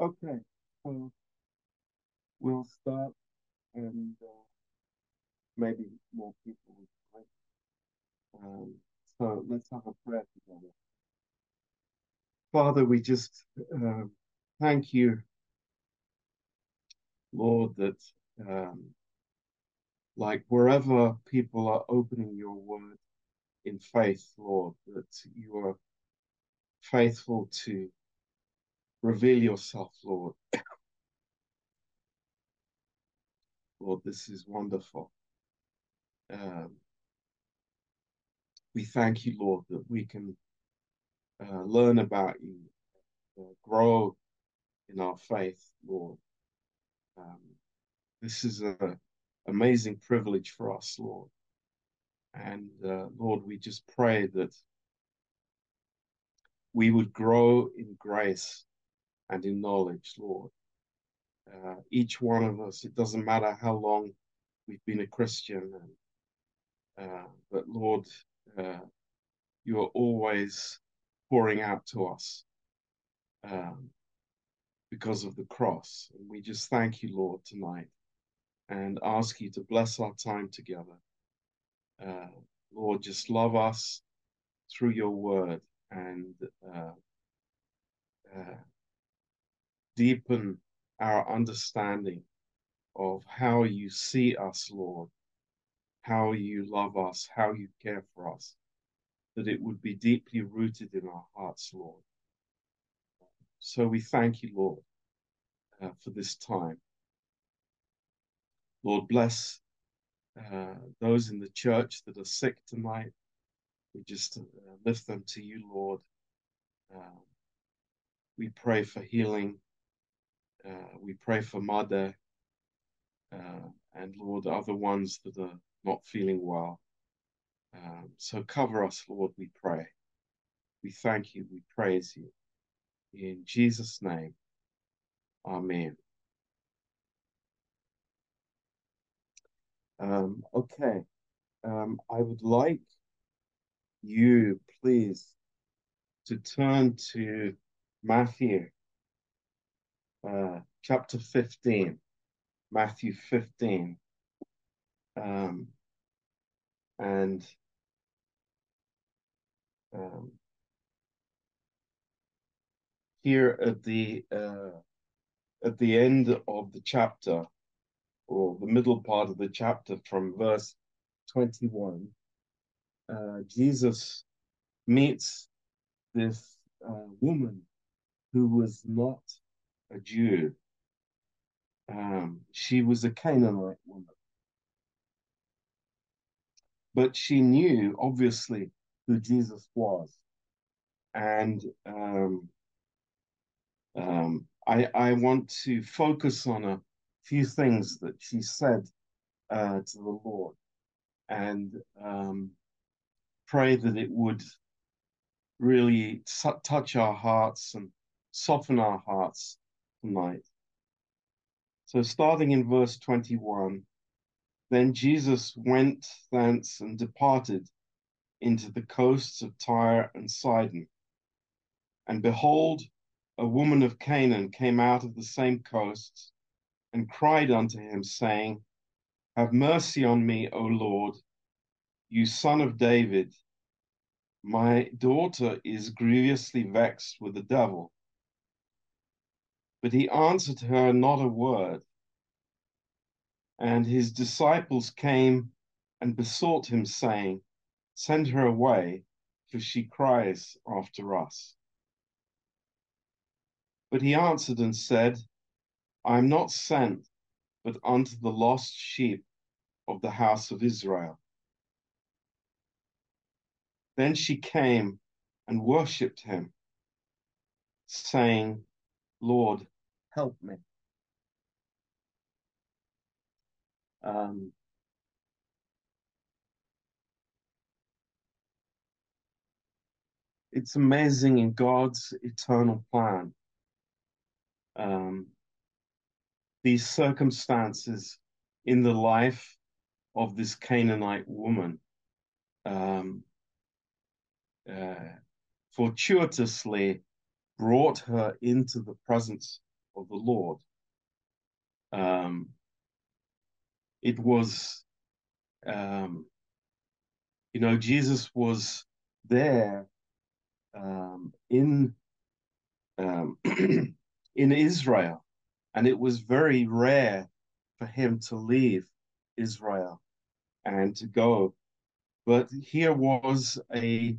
Okay, so we'll start and uh, maybe more people will join. Um, so let's have a prayer together. Father, we just um, thank you, Lord, that um, like wherever people are opening your word in faith, Lord, that you are faithful to reveal yourself, Lord. Lord, this is wonderful. Um, we thank you, Lord, that we can uh, learn about you, uh, grow in our faith, Lord. Um, this is an amazing privilege for us, Lord. And uh, Lord, we just pray that we would grow in grace and in knowledge, Lord. Uh, each one of us, it doesn't matter how long we've been a Christian, and, uh, but Lord, uh, you are always pouring out to us um, because of the cross. And we just thank you, Lord, tonight and ask you to bless our time together. Uh, Lord, just love us through your word and uh, uh, deepen our understanding of how you see us, Lord, how you love us, how you care for us, that it would be deeply rooted in our hearts, Lord. So we thank you, Lord, uh, for this time. Lord, bless uh, those in the church that are sick tonight. We just uh, lift them to you, Lord. Uh, we pray for healing. Uh, we pray for Mother uh, and Lord, other ones that are not feeling well. Um, so cover us, Lord, we pray. We thank you. We praise you. In Jesus' name, Amen. Um, okay. Um, I would like you, please, to turn to Matthew uh, chapter 15. Matthew 15. Um, and um, here at the uh, at the end of the chapter, or the middle part of the chapter, from verse 21, uh, Jesus meets this uh, woman who was not a Jew. Um, she was a Canaanite woman. But she knew, obviously, who Jesus was. And um, um, I, I want to focus on a few things that she said uh, to the Lord and um, pray that it would really touch our hearts and soften our hearts tonight. So, starting in verse 21, then Jesus went thence and departed into the coasts of Tyre and Sidon. And behold, a woman of Canaan came out of the same coasts and cried unto him, saying, Have mercy on me, O Lord, you son of David. My daughter is grievously vexed with the devil. But he answered her not a word. And his disciples came and besought him, saying, Send her away, for she cries after us. But he answered and said, I am not sent but unto the lost sheep of the house of Israel. Then she came and worshipped him, saying, Lord, help me. Um, it's amazing in God's eternal plan um, these circumstances in the life of this Canaanite woman um, uh, fortuitously brought her into the presence of the Lord. Um, it was, um, you know, Jesus was there um, in um, in Israel, and it was very rare for him to leave Israel and to go. But here was a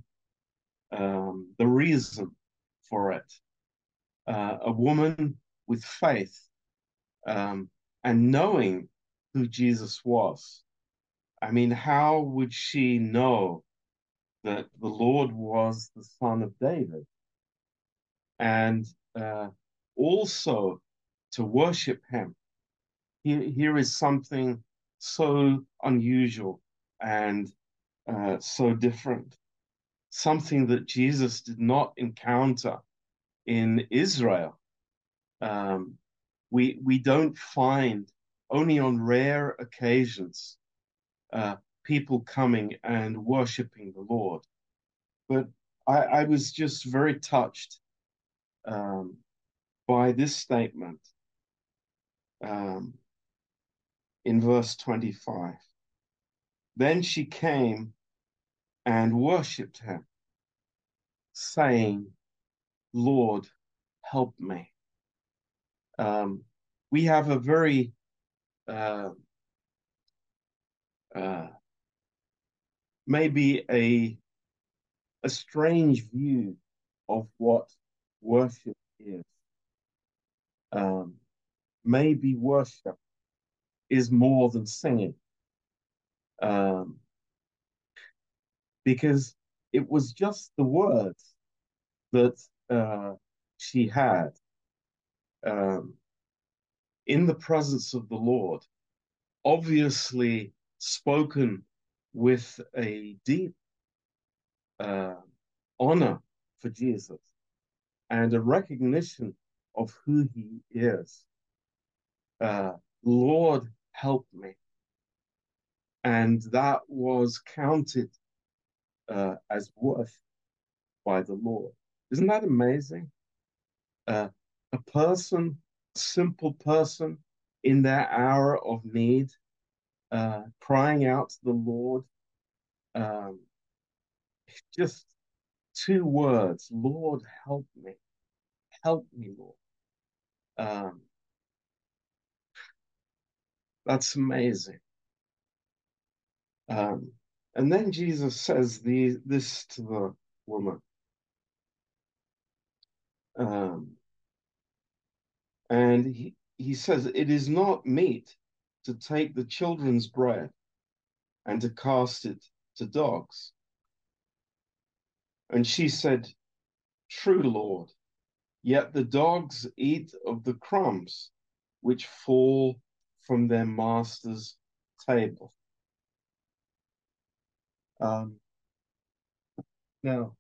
um, the reason for it. Uh, a woman with faith um, and knowing who Jesus was. I mean, how would she know that the Lord was the Son of David? And uh, also to worship him. Here, here is something so unusual and uh, so different, something that Jesus did not encounter in Israel. Um, we we don't find only on rare occasions uh, people coming and worshiping the Lord. But I, I was just very touched um, by this statement um, in verse 25. Then she came and worshipped him, saying, Lord, help me. Um, we have a very uh, uh, maybe a a strange view of what worship is. Um, maybe worship is more than singing. Um, because it was just the words that uh, she had um, in the presence of the Lord, obviously spoken with a deep uh, honor for Jesus and a recognition of who he is. Uh, Lord, help me. And that was counted uh, as worth by the Lord. Isn't that amazing? Uh, a person, simple person in their hour of need, uh, crying out to the Lord, um, just two words Lord, help me. Help me, Lord. Um, that's amazing. Um, and then Jesus says the, this to the woman. Um, and he, he says, It is not meet to take the children's bread and to cast it to dogs. And she said, True, Lord, yet the dogs eat of the crumbs which fall from their master's table. Um, now,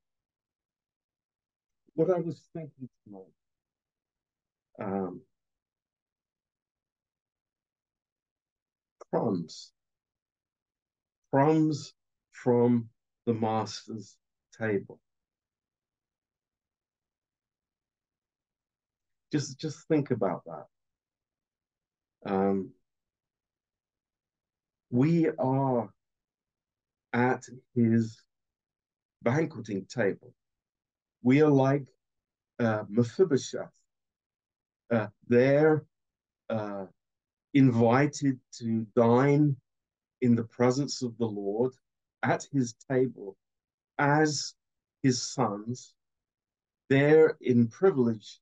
what I was thinking tonight, um, crumbs, crumbs from the master's table. Just, just think about that. Um, we are at his banqueting table. We are like uh, Mephibosheth. Uh, uh, invited to dine in the presence of the Lord at his table as his sons. They're in privilege,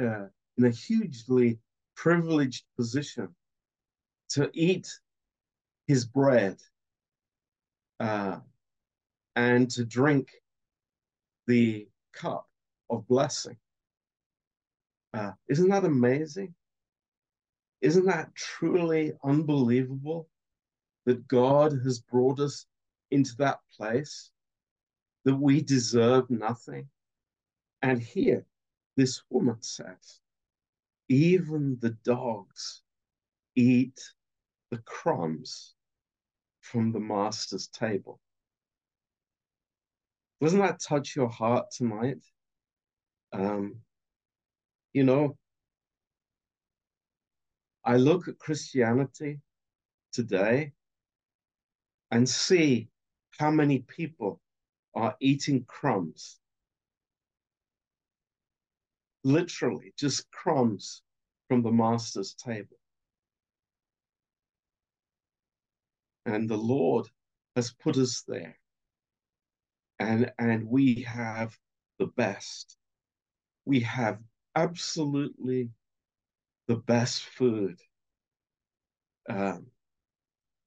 uh, in a hugely privileged position to eat his bread uh, and to drink the cup of blessing. Uh, isn't that amazing? Isn't that truly unbelievable that God has brought us into that place that we deserve nothing? And here, this woman says, even the dogs eat the crumbs from the master's table. Doesn't that touch your heart tonight? Um, you know, I look at Christianity today and see how many people are eating crumbs. Literally, just crumbs from the master's table. And the Lord has put us there. And, and we have the best. We have absolutely the best food um,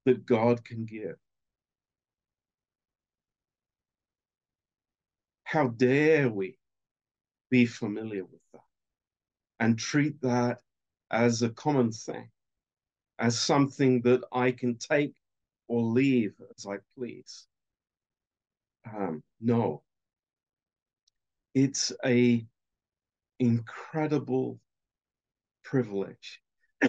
that God can give. How dare we be familiar with that and treat that as a common thing, as something that I can take or leave as I please? Um, no, it's a incredible privilege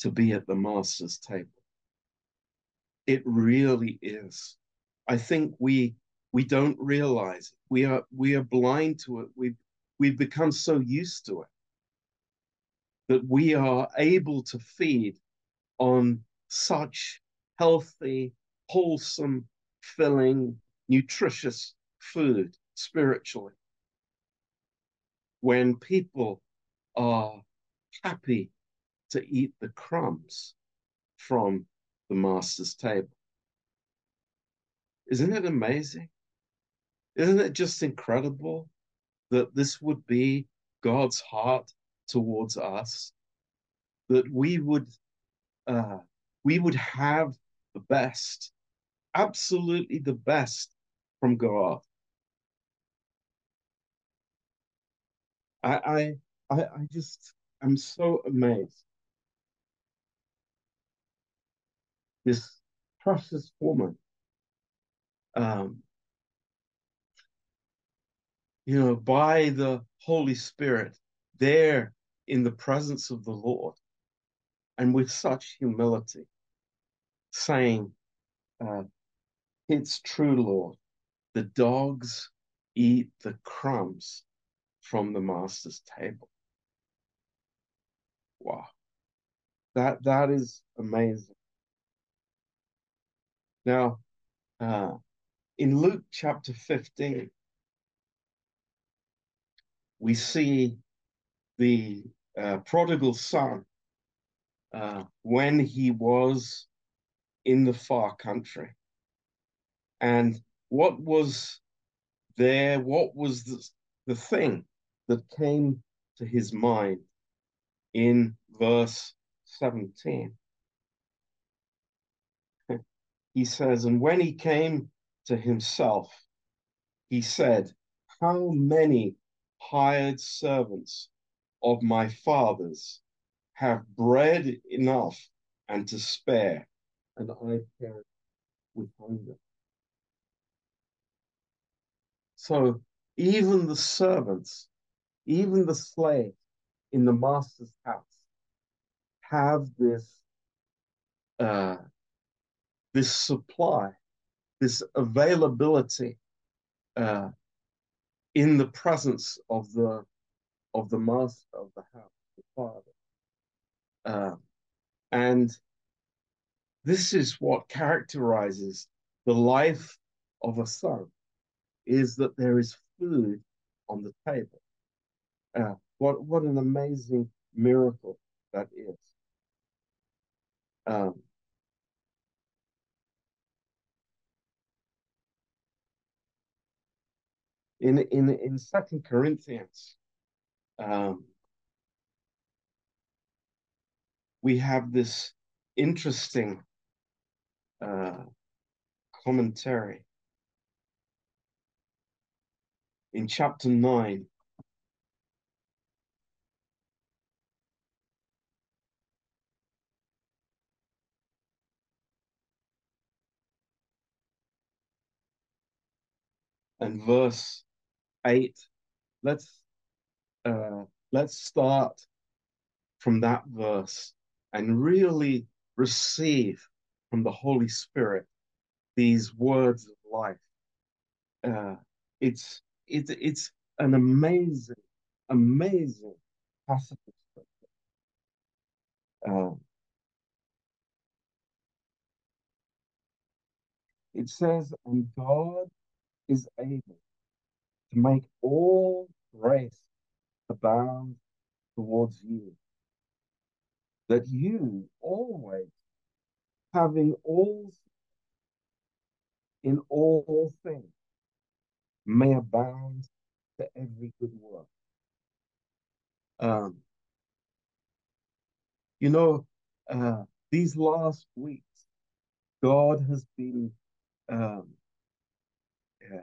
to be at the master's table. It really is. I think we we don't realize it. We are we are blind to it. We've we've become so used to it that we are able to feed on such healthy, wholesome, filling, nutritious food spiritually. When people are happy to eat the crumbs from the master's table. Isn't it amazing? Isn't it just incredible that this would be God's heart towards us? That we would uh, we would have the best, absolutely the best from God. I I I just I'm so amazed. This precious woman um, you know, by the Holy Spirit, there in the presence of the Lord, and with such humility, saying, uh, It's true, Lord, the dogs eat the crumbs from the master's table. Wow. That that is amazing. Now, uh, in Luke chapter 15, we see the uh, prodigal son uh, when he was in the far country. And what was there, what was the, the thing that came to his mind in verse 17? he says, And when he came to himself, he said, How many hired servants of my father's have bread enough and to spare, and I perish with hunger? So even the servants, even the slaves in the master's house have this uh, this supply this availability uh, in the presence of the of the master of the house, the father. Uh, and this is what characterizes the life of a son, is that there is food on the table. Uh, what what an amazing miracle that is. Um, in in in Second Corinthians, um, we have this interesting uh, commentary in chapter nine. And verse 8 let's uh, let's start from that verse and really receive from the holy spirit these words of life uh, it's it's it's an amazing amazing passage. Um, it says, and God is able to make all grace abound towards you, that you always, having all in all things, may abound to every good work. Um, you know, uh, these last weeks, God has been um, yeah,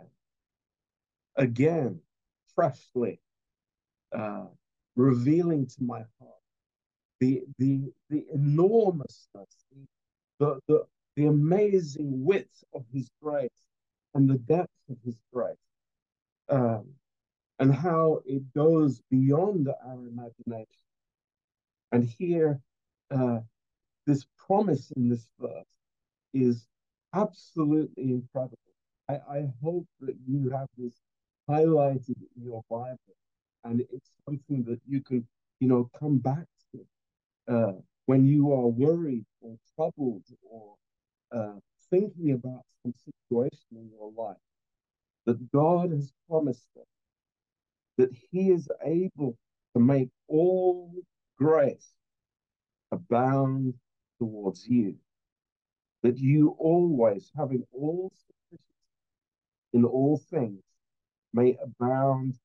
again freshly uh, revealing to my heart the the the enormousness, the the the amazing width of His grace and the depth of His grace. Um, and how it goes beyond our imagination. And here, uh, this promise in this verse is absolutely incredible. I, I hope that you have this highlighted in your Bible and it's something that you can, you know, come back to uh, when you are worried or troubled or uh, thinking about some situation in your life that God has promised us that he is able to make all grace abound towards you, that you always, having all sufficiency in all things, may abound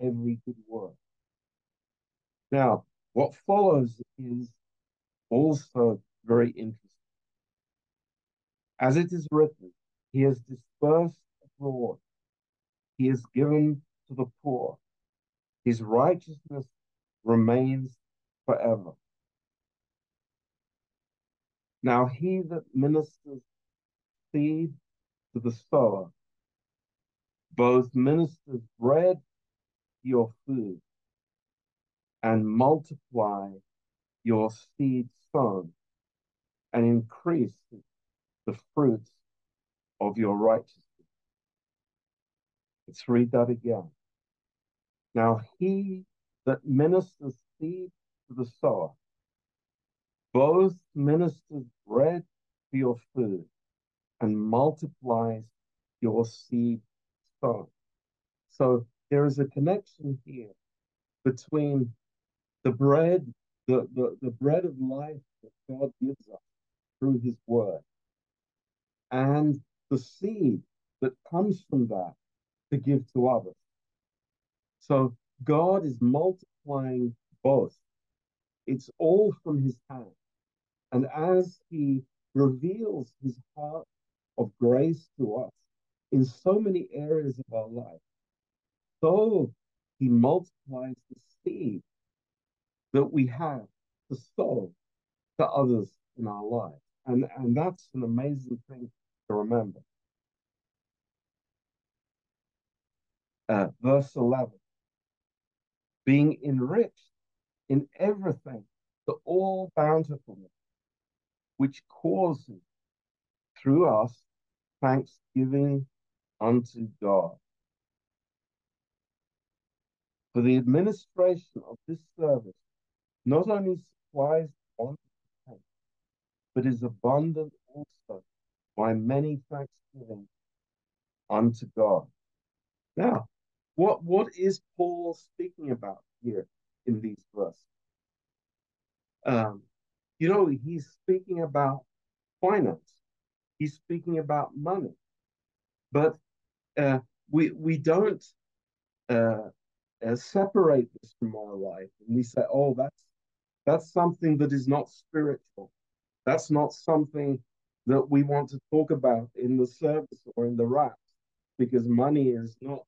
every good work. Now, what follows is also very interesting. As it is written, he has dispersed abroad, he has given to the poor. His righteousness remains forever. Now he that ministers seed to the sower, both ministers bread your food and multiply your seed sown and increase the fruits of your righteousness. Let's read that again. Now he that ministers seed to the sower, both ministers bread for your food and multiplies your seed sown. So there is a connection here between the bread, the, the, the bread of life that God gives us through his word, and the seed that comes from that to give to others. So God is multiplying both. It's all from his hand. And as he reveals his heart of grace to us in so many areas of our life, so he multiplies the seed that we have to sow to others in our life. And, and that's an amazing thing to remember. Uh, verse 11 being enriched in everything to all bountifulness, which causes through us thanksgiving unto God. For the administration of this service not only supplies want but is abundant also by many thanksgiving unto God. Now, what, what is Paul speaking about here in these verses? Um, you know, he's speaking about finance. He's speaking about money. But uh, we, we don't uh, separate this from our life. And we say, oh, that's, that's something that is not spiritual. That's not something that we want to talk about in the service or in the raps because money is not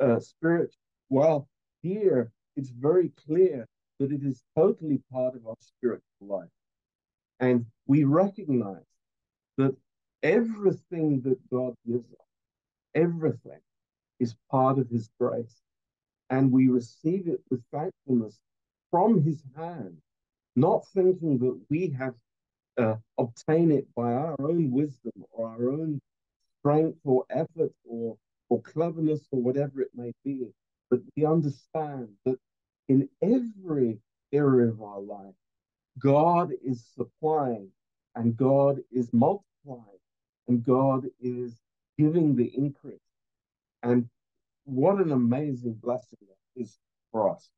uh, spirit. Well, here it's very clear that it is totally part of our spiritual life. And we recognize that everything that God gives us, everything is part of his grace. And we receive it with thankfulness from his hand, not thinking that we have uh, obtained it by our own wisdom or our own strength or effort or or cleverness or whatever it may be. But we understand that in every area of our life, God is supplying and God is multiplying and God is giving the increase. And what an amazing blessing that is for us.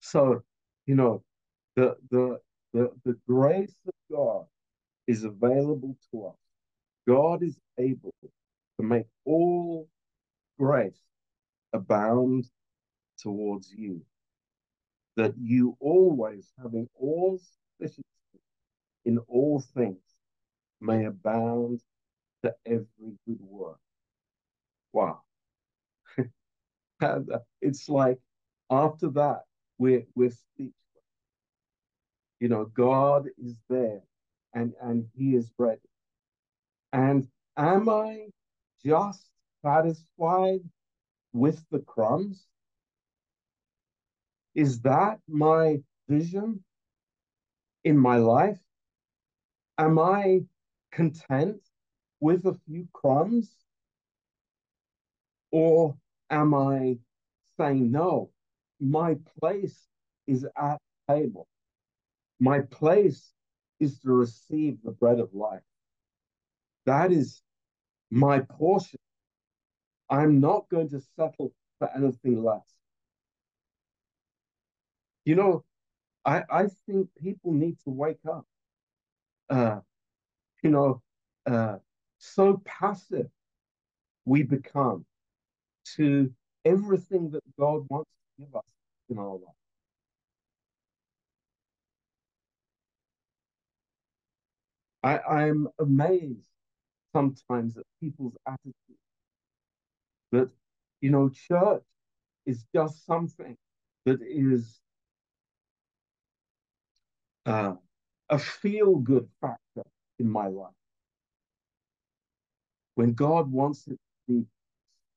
So, you know, the the the, the grace of God is available to us. God is able to make all grace abound towards you. That you always, having all sufficiency in all things, may abound to every good work. Wow. and uh, it's like after that, we're, we're speechless. You know, God is there and, and He is ready. And am I just satisfied with the crumbs? Is that my vision in my life? Am I content with a few crumbs? Or am I saying, no, my place is at the table? My place is to receive the bread of life. That is my portion. I'm not going to settle for anything less. You know, I, I think people need to wake up. Uh, you know, uh, so passive we become to everything that God wants to give us in our life. I, I'm amazed sometimes at people's attitude that, you know, church is just something that is uh, a feel good factor in my life. When God wants it to be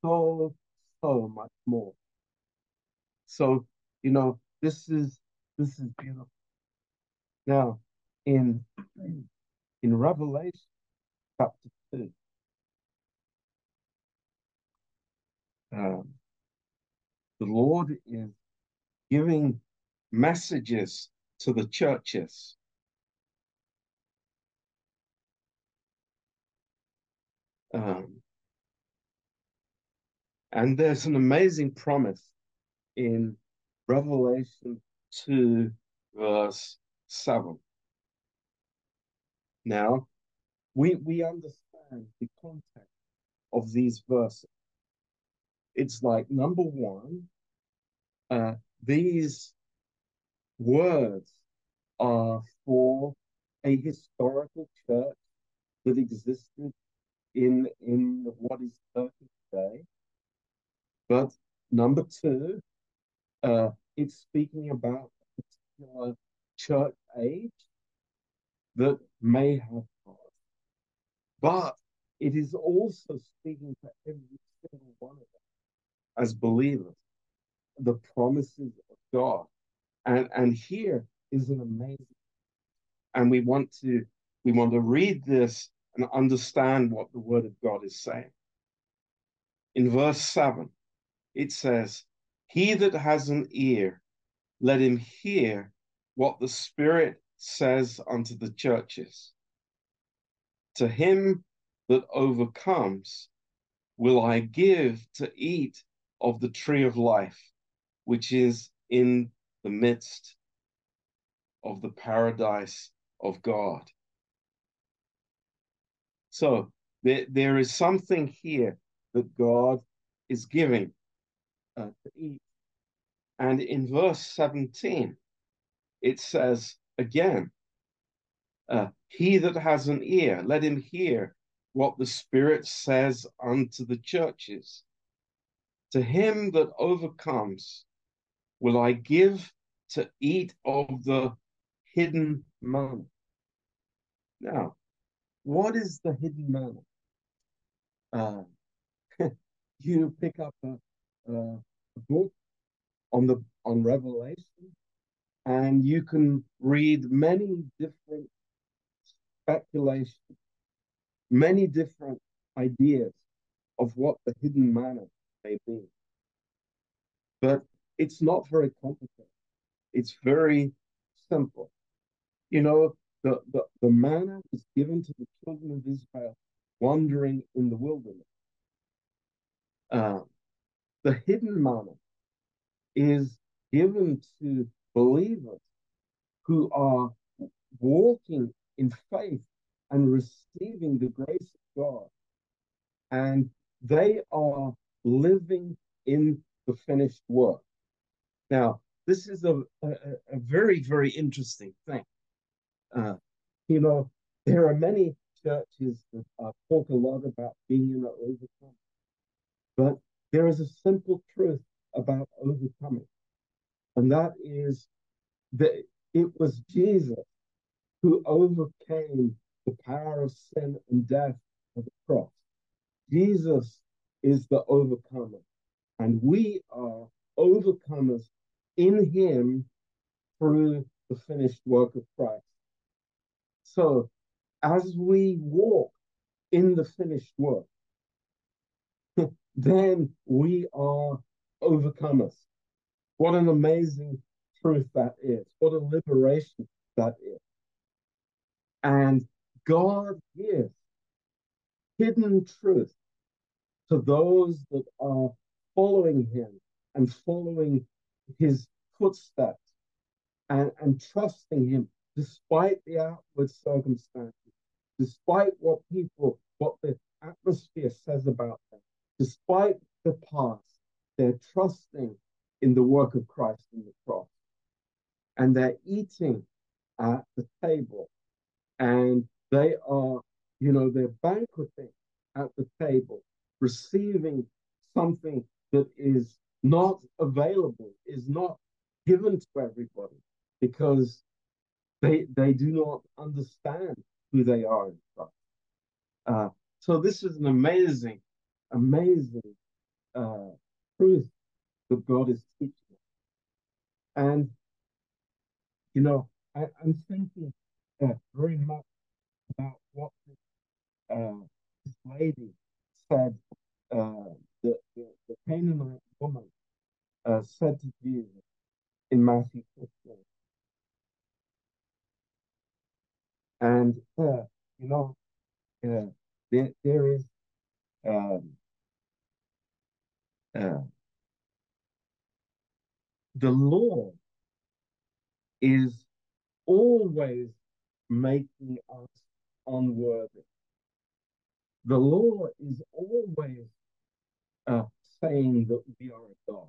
so, so much more. So, you know, this is this is beautiful. Now, in in Revelation chapter 2, um, the Lord is giving messages to the churches. Um, and there's an amazing promise in Revelation 2, verse 7. Now, we, we understand the context of these verses. It's like, number one, uh, these words are for a historical church that existed in, in what is Turkey today. But number two, uh, it's speaking about a particular church age that may have passed. But it is also speaking to every single one of us as believers, the promises of God. And, and here is an amazing, and we want to we want to read this and understand what the word of God is saying. In verse 7, it says, He that has an ear, let him hear what the Spirit says unto the churches. To him that overcomes will I give to eat of the tree of life, which is in the midst of the paradise of God. So there, there is something here that God is giving uh, to eat. And in verse 17, it says again, uh, He that has an ear, let him hear what the Spirit says unto the churches. To him that overcomes, will I give to eat of the hidden manna. Now, what is the hidden manna? Uh, you pick up a, a, book on the on Revelation, and you can read many different speculations, many different ideas of what the hidden manna may be. But it's not very complicated. It's very simple. You know, the, the, the manna was given to the children of Israel wandering in the wilderness. Uh, the hidden manna is given to believers who are walking in faith and receiving the grace of God. And they are living in the finished work. Now, this is a, a, a very, very interesting thing. Uh, you know, there are many churches that uh, talk a lot about being an overcomer, but there is a simple truth about overcoming, and that is that it was Jesus who overcame the power of sin and death on the cross. Jesus is the overcomer, and we are overcomers in him through the finished work of Christ. So, as we walk in the finished work, then we are overcomers. What an amazing truth that is. What a liberation that is. And God gives hidden truth to those that are following him and following his footsteps and, and trusting him despite the outward circumstances, despite what people, what the atmosphere says about them, despite the past, they're trusting in the work of Christ in the cross. And they're eating at the table and they are, you know, they're banqueting at the table, receiving something that is not available, is not given to everybody because they they do not understand who they are in Christ. Uh, so this is an amazing, amazing uh, truth that God is teaching And you know, I, am thinking uh, very much about what this, uh, this lady said uh, the, the, the Canaanite woman uh, said to Jesus in Matthew 15. And, uh, you know, uh, there, there is um, uh, the law is always making us unworthy. The law is always uh, saying that we are a God,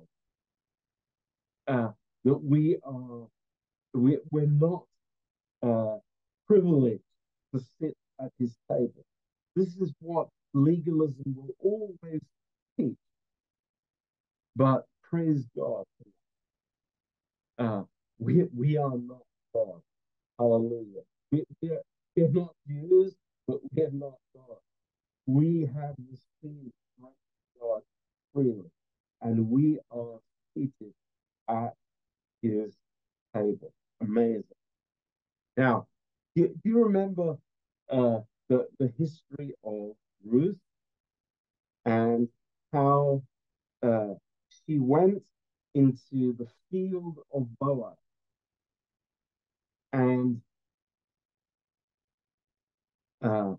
uh, that we are, we, we're not uh, privileged to sit at his table. This is what legalism will always teach. But praise God, uh, we, we are not God. Hallelujah. We, we, are, we are not Jews, but we are not God. We have received God freely, and we are seated at his table. Amazing. Now, do, do you remember uh, the, the history of Ruth and how uh, she went into the field of Boaz and uh,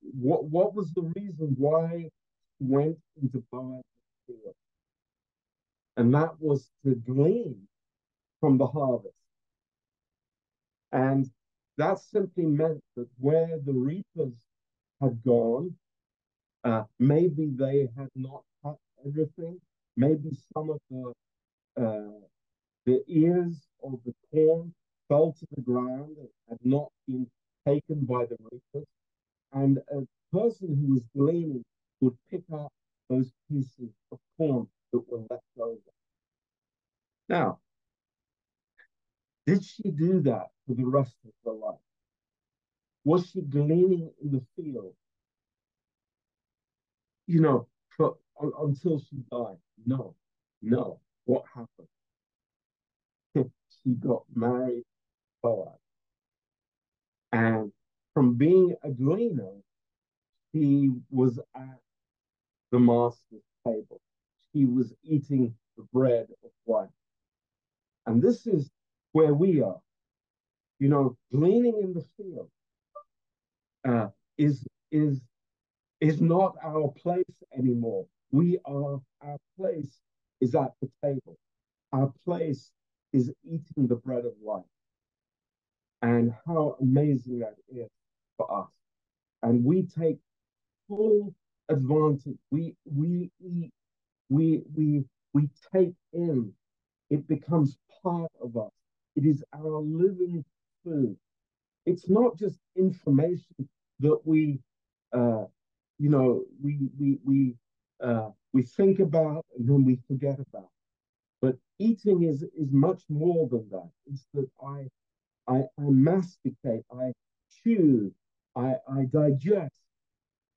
what what was the reason why he went into Boaz's field? And that was to glean from the harvest. And that simply meant that where the reapers had gone, uh, maybe they had not cut everything. Maybe some of the uh, the ears of the corn fell to the ground and had not been taken by the reapers. And a person who was gleaning would pick up those pieces of corn that were left over. Now, did she do that for the rest of her life? Was she gleaning in the field? You know, for, until she died? No, no. What happened? she got married Boaz. And from being a gleaner, he was at the master's table. She was eating the bread of life. And this is where we are. You know, gleaning in the field uh, is is is not our place anymore. We are our place is at the table. Our place is eating the bread of life. And how amazing that is for us. And we take full advantage. We we eat, we we we take in. It becomes part of us. It is our living food. It's not just information that we uh, you know, we we we uh, we think about and then we forget about. But eating is is much more than that. It's that I I, I masticate, I chew, I I digest.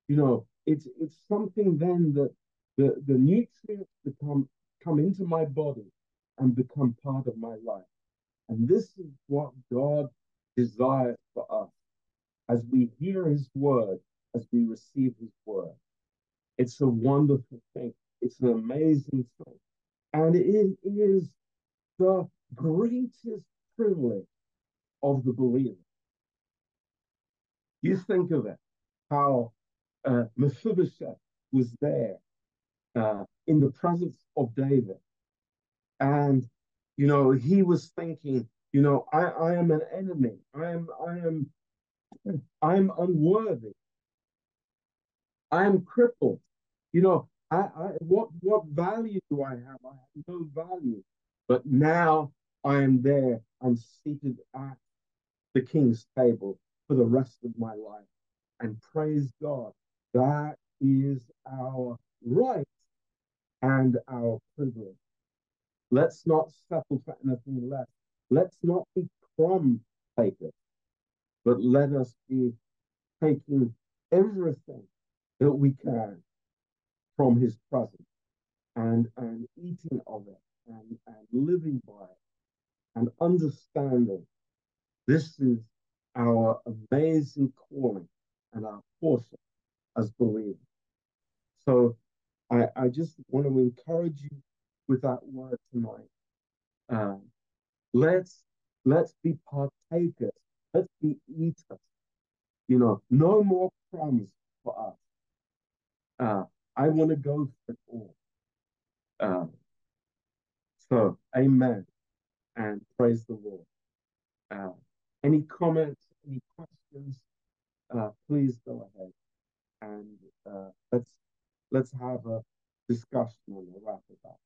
You know, it's it's something then that the the nutrients become come into my body and become part of my life. And this is what God desires for us as we hear his word as we receive his word. It's a wonderful thing. It's an amazing thing. And it is the greatest privilege of the believer. You think of it, how uh, Mephibosheth was there uh, in the presence of David. And, you know, he was thinking, you know, I, I am an enemy. I am, I am, I am unworthy. I am crippled. You know, I, I what what value do I have? I have no value. But now I am there. I'm seated at the king's table for the rest of my life. And praise God, that is our right and our privilege. Let's not settle for anything less. Let's not be crumb takers, but let us be taking everything that we can from his presence and, and eating of it and, and living by it and understanding this is our amazing calling and our portion as believers. So I, I just want to encourage you with that word tonight. Um, let's let's be partakers. Let's be eaters. You know, no more crumbs for us. Uh, I want to go for it all. Uh, so, amen. And praise the Lord. Uh, any comments, any questions, uh, please go ahead and uh, let's let's have a discussion and wrap it up.